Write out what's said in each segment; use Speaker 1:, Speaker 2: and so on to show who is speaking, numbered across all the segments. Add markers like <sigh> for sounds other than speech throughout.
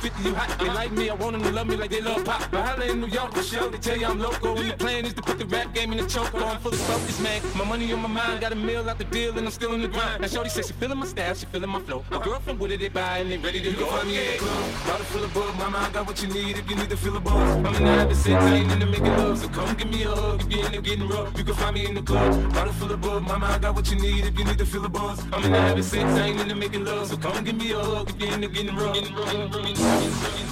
Speaker 1: 50, you hot. Me, I want them to love me like they love pop. But holla in New York for sure, they tell you I'm local. And the plan is to put the rap game in the choke. I'm full of focus, man. My money on my mind, got a meal out the deal, and I'm still in the grind. Now Shorty says she feeling my style, she feeling my flow. My girlfriend with it, they buy, and they ready to go. Find me at the club, bottle full of bug. Mama, I got what you need if you need to feel a buzz. I'm in the habit, sex, I ain't into making love, so come give me a hug if you're into getting rough. You can find me in the club, bottle full of bug. Mama, I got what you need if you need to feel a buzz. I'm in the habit, sex, I ain't into making love, so come give me a hug if you're into getting rough. Getting rough, getting rough, getting rough, getting rough.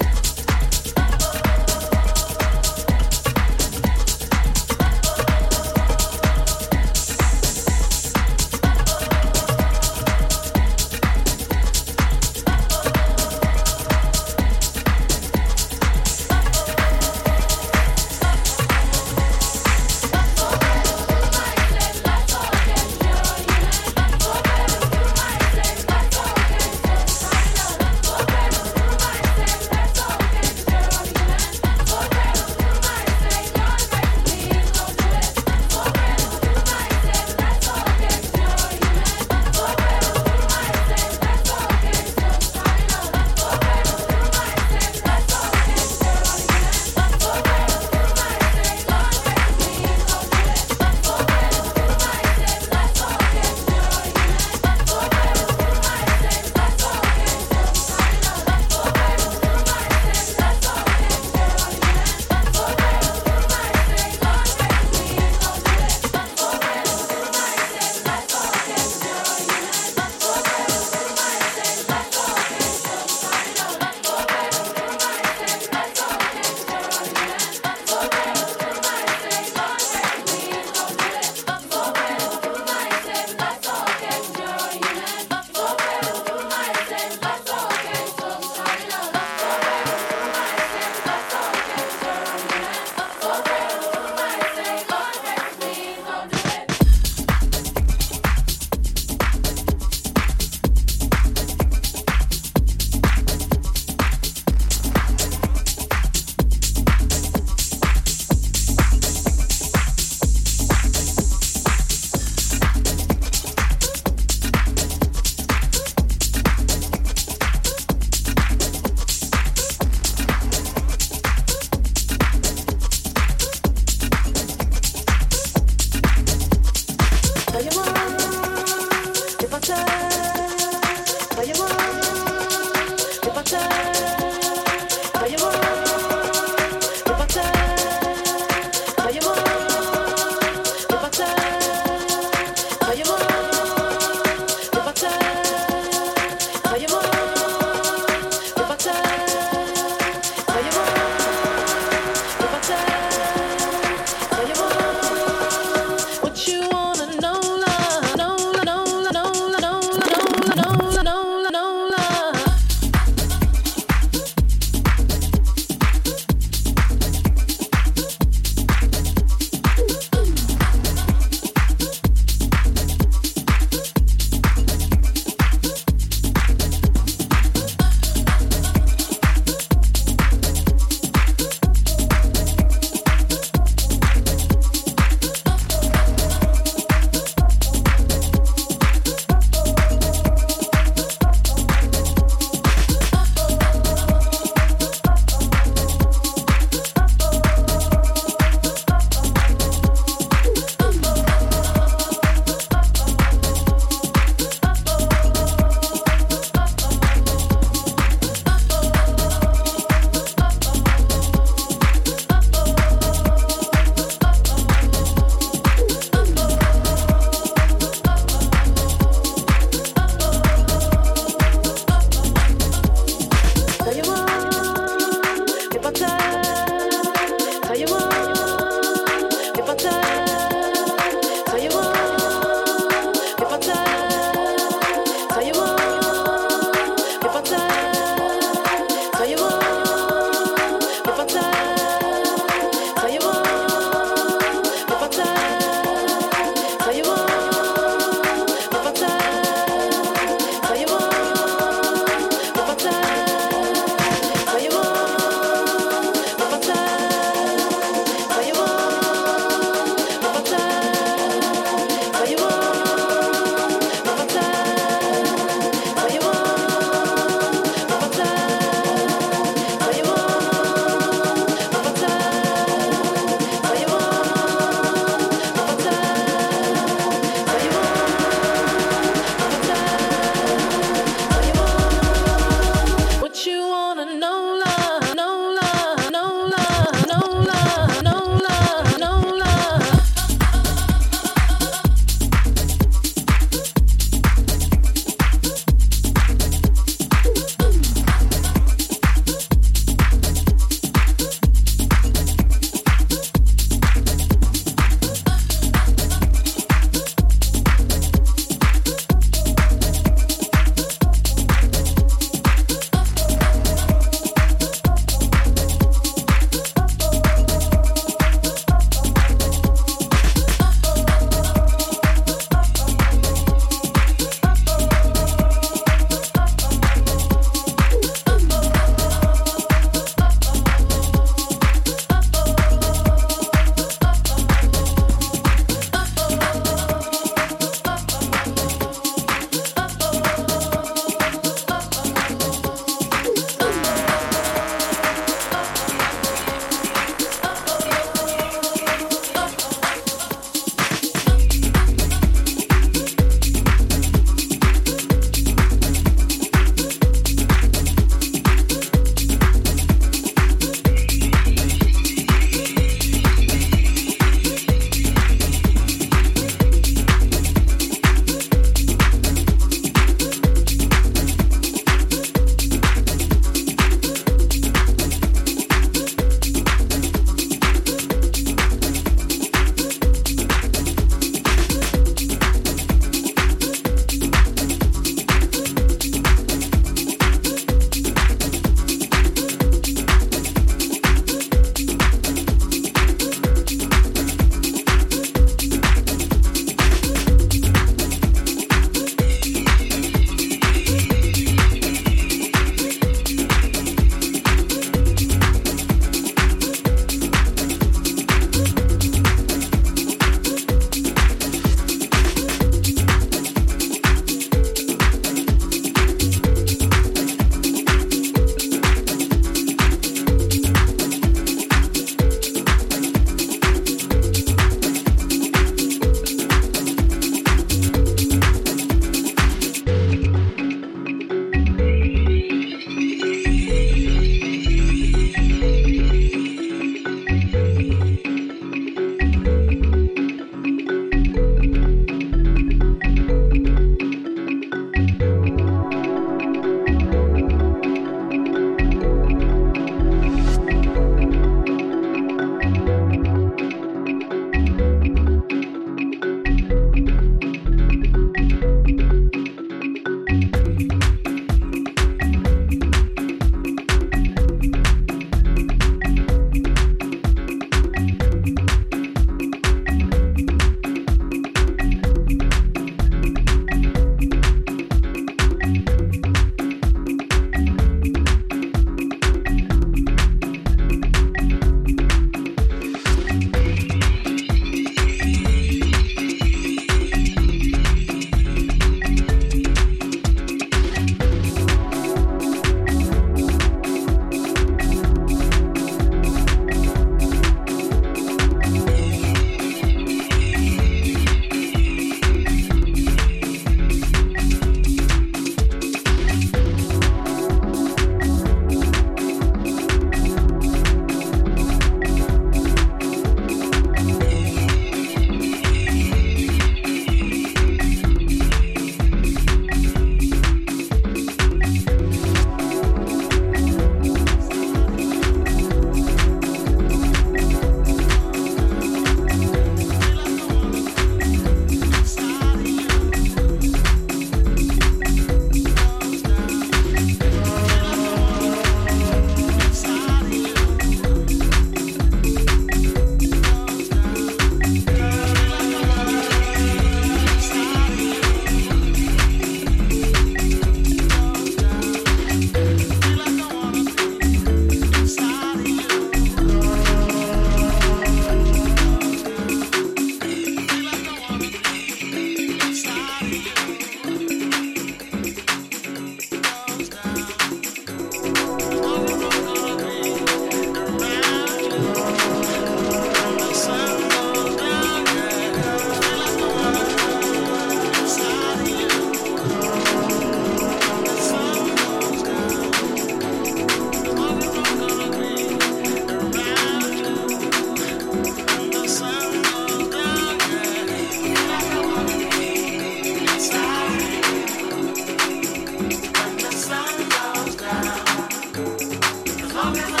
Speaker 2: 하면서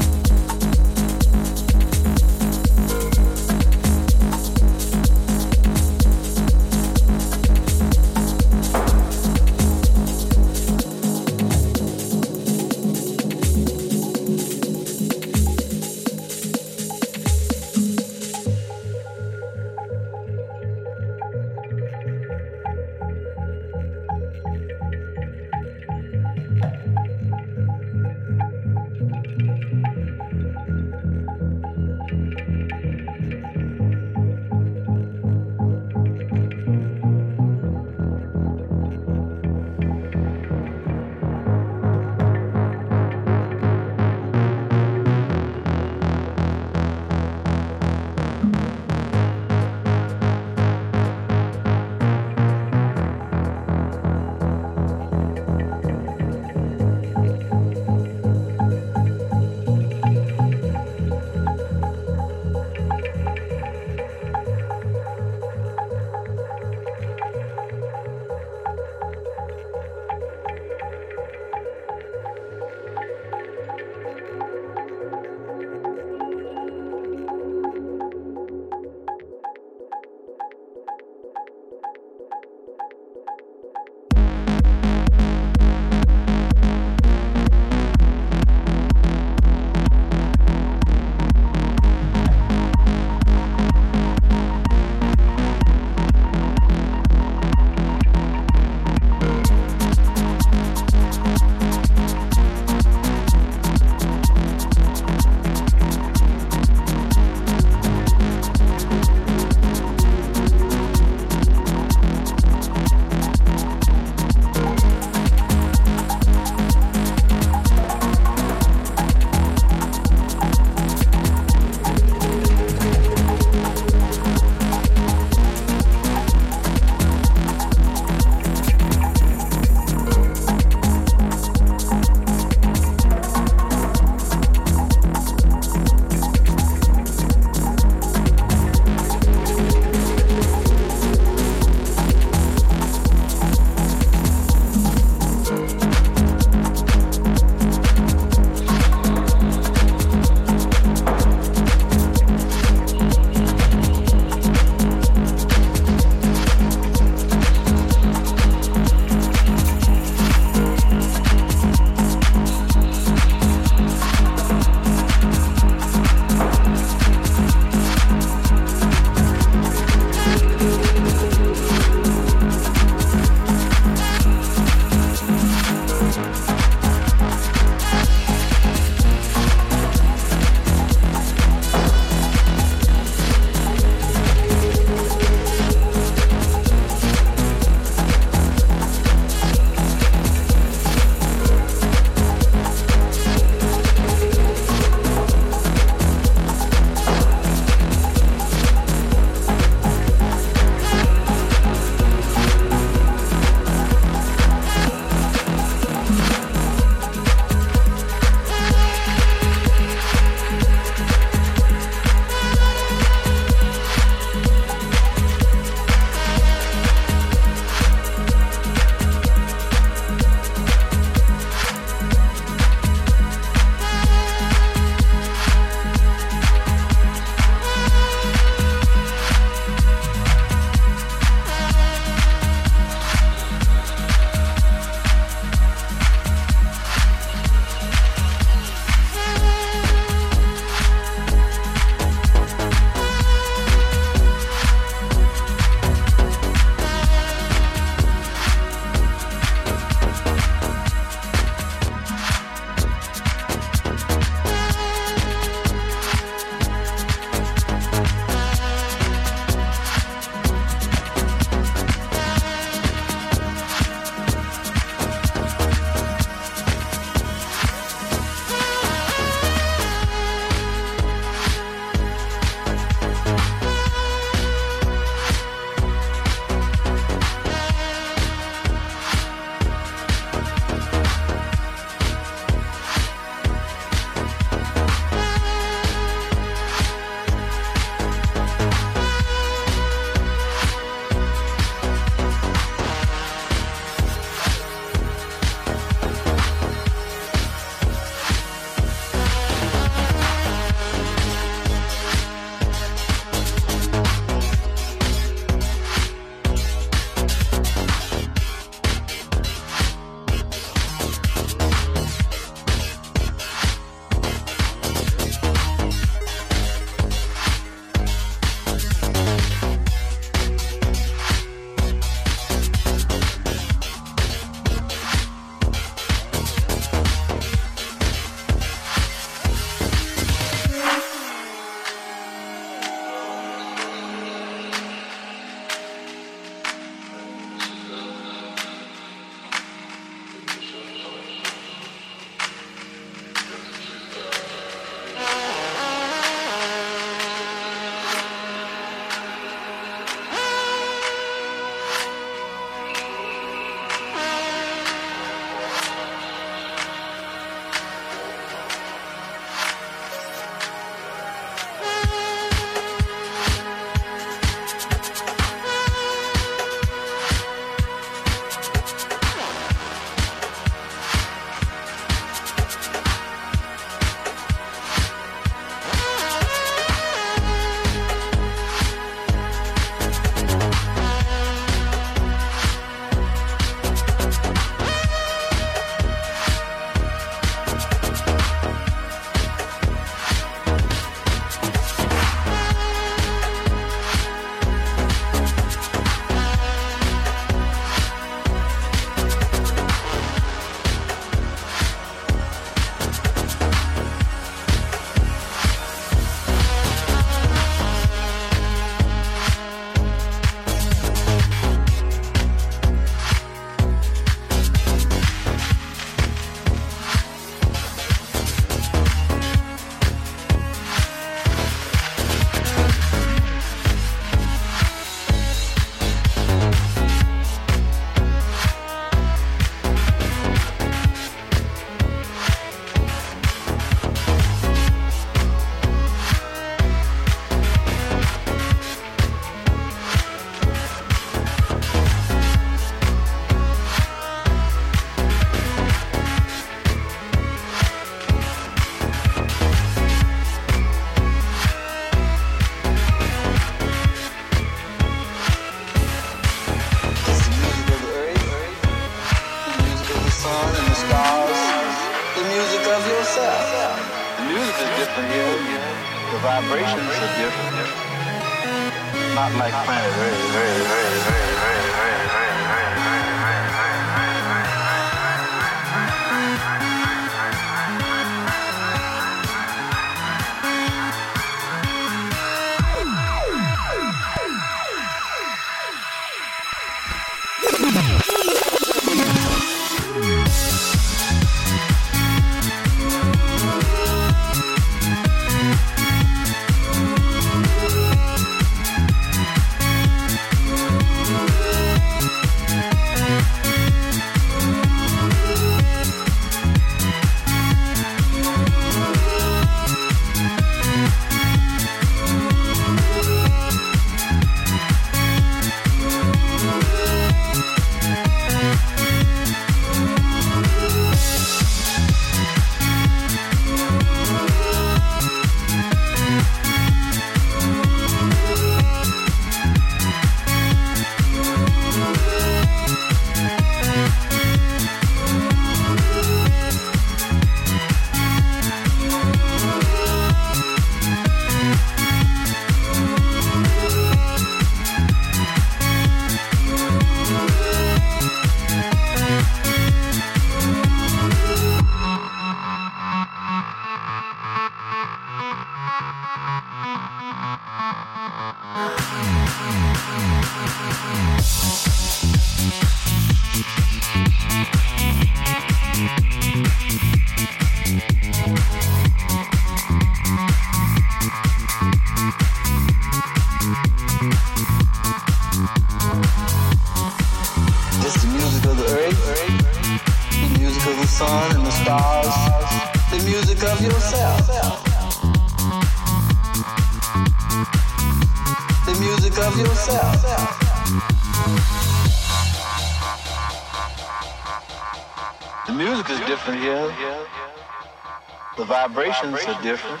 Speaker 2: are different.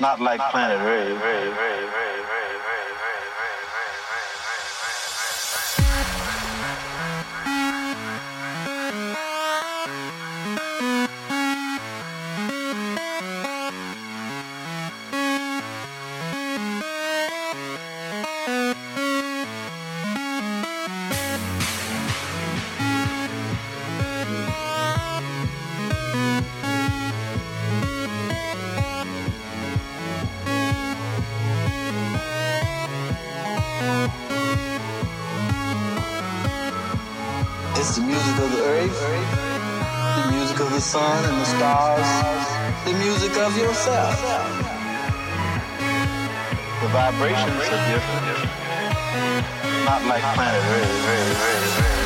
Speaker 2: Not like planet Earth. Sun and the stars, the music of yourself. The vibrations are different, not like planet Earth.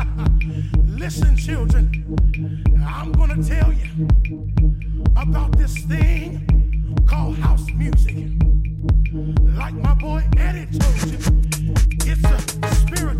Speaker 2: <laughs>
Speaker 3: Listen, children, I'm going to tell you about this thing called house music. Like my boy Eddie told you, it's a spiritual.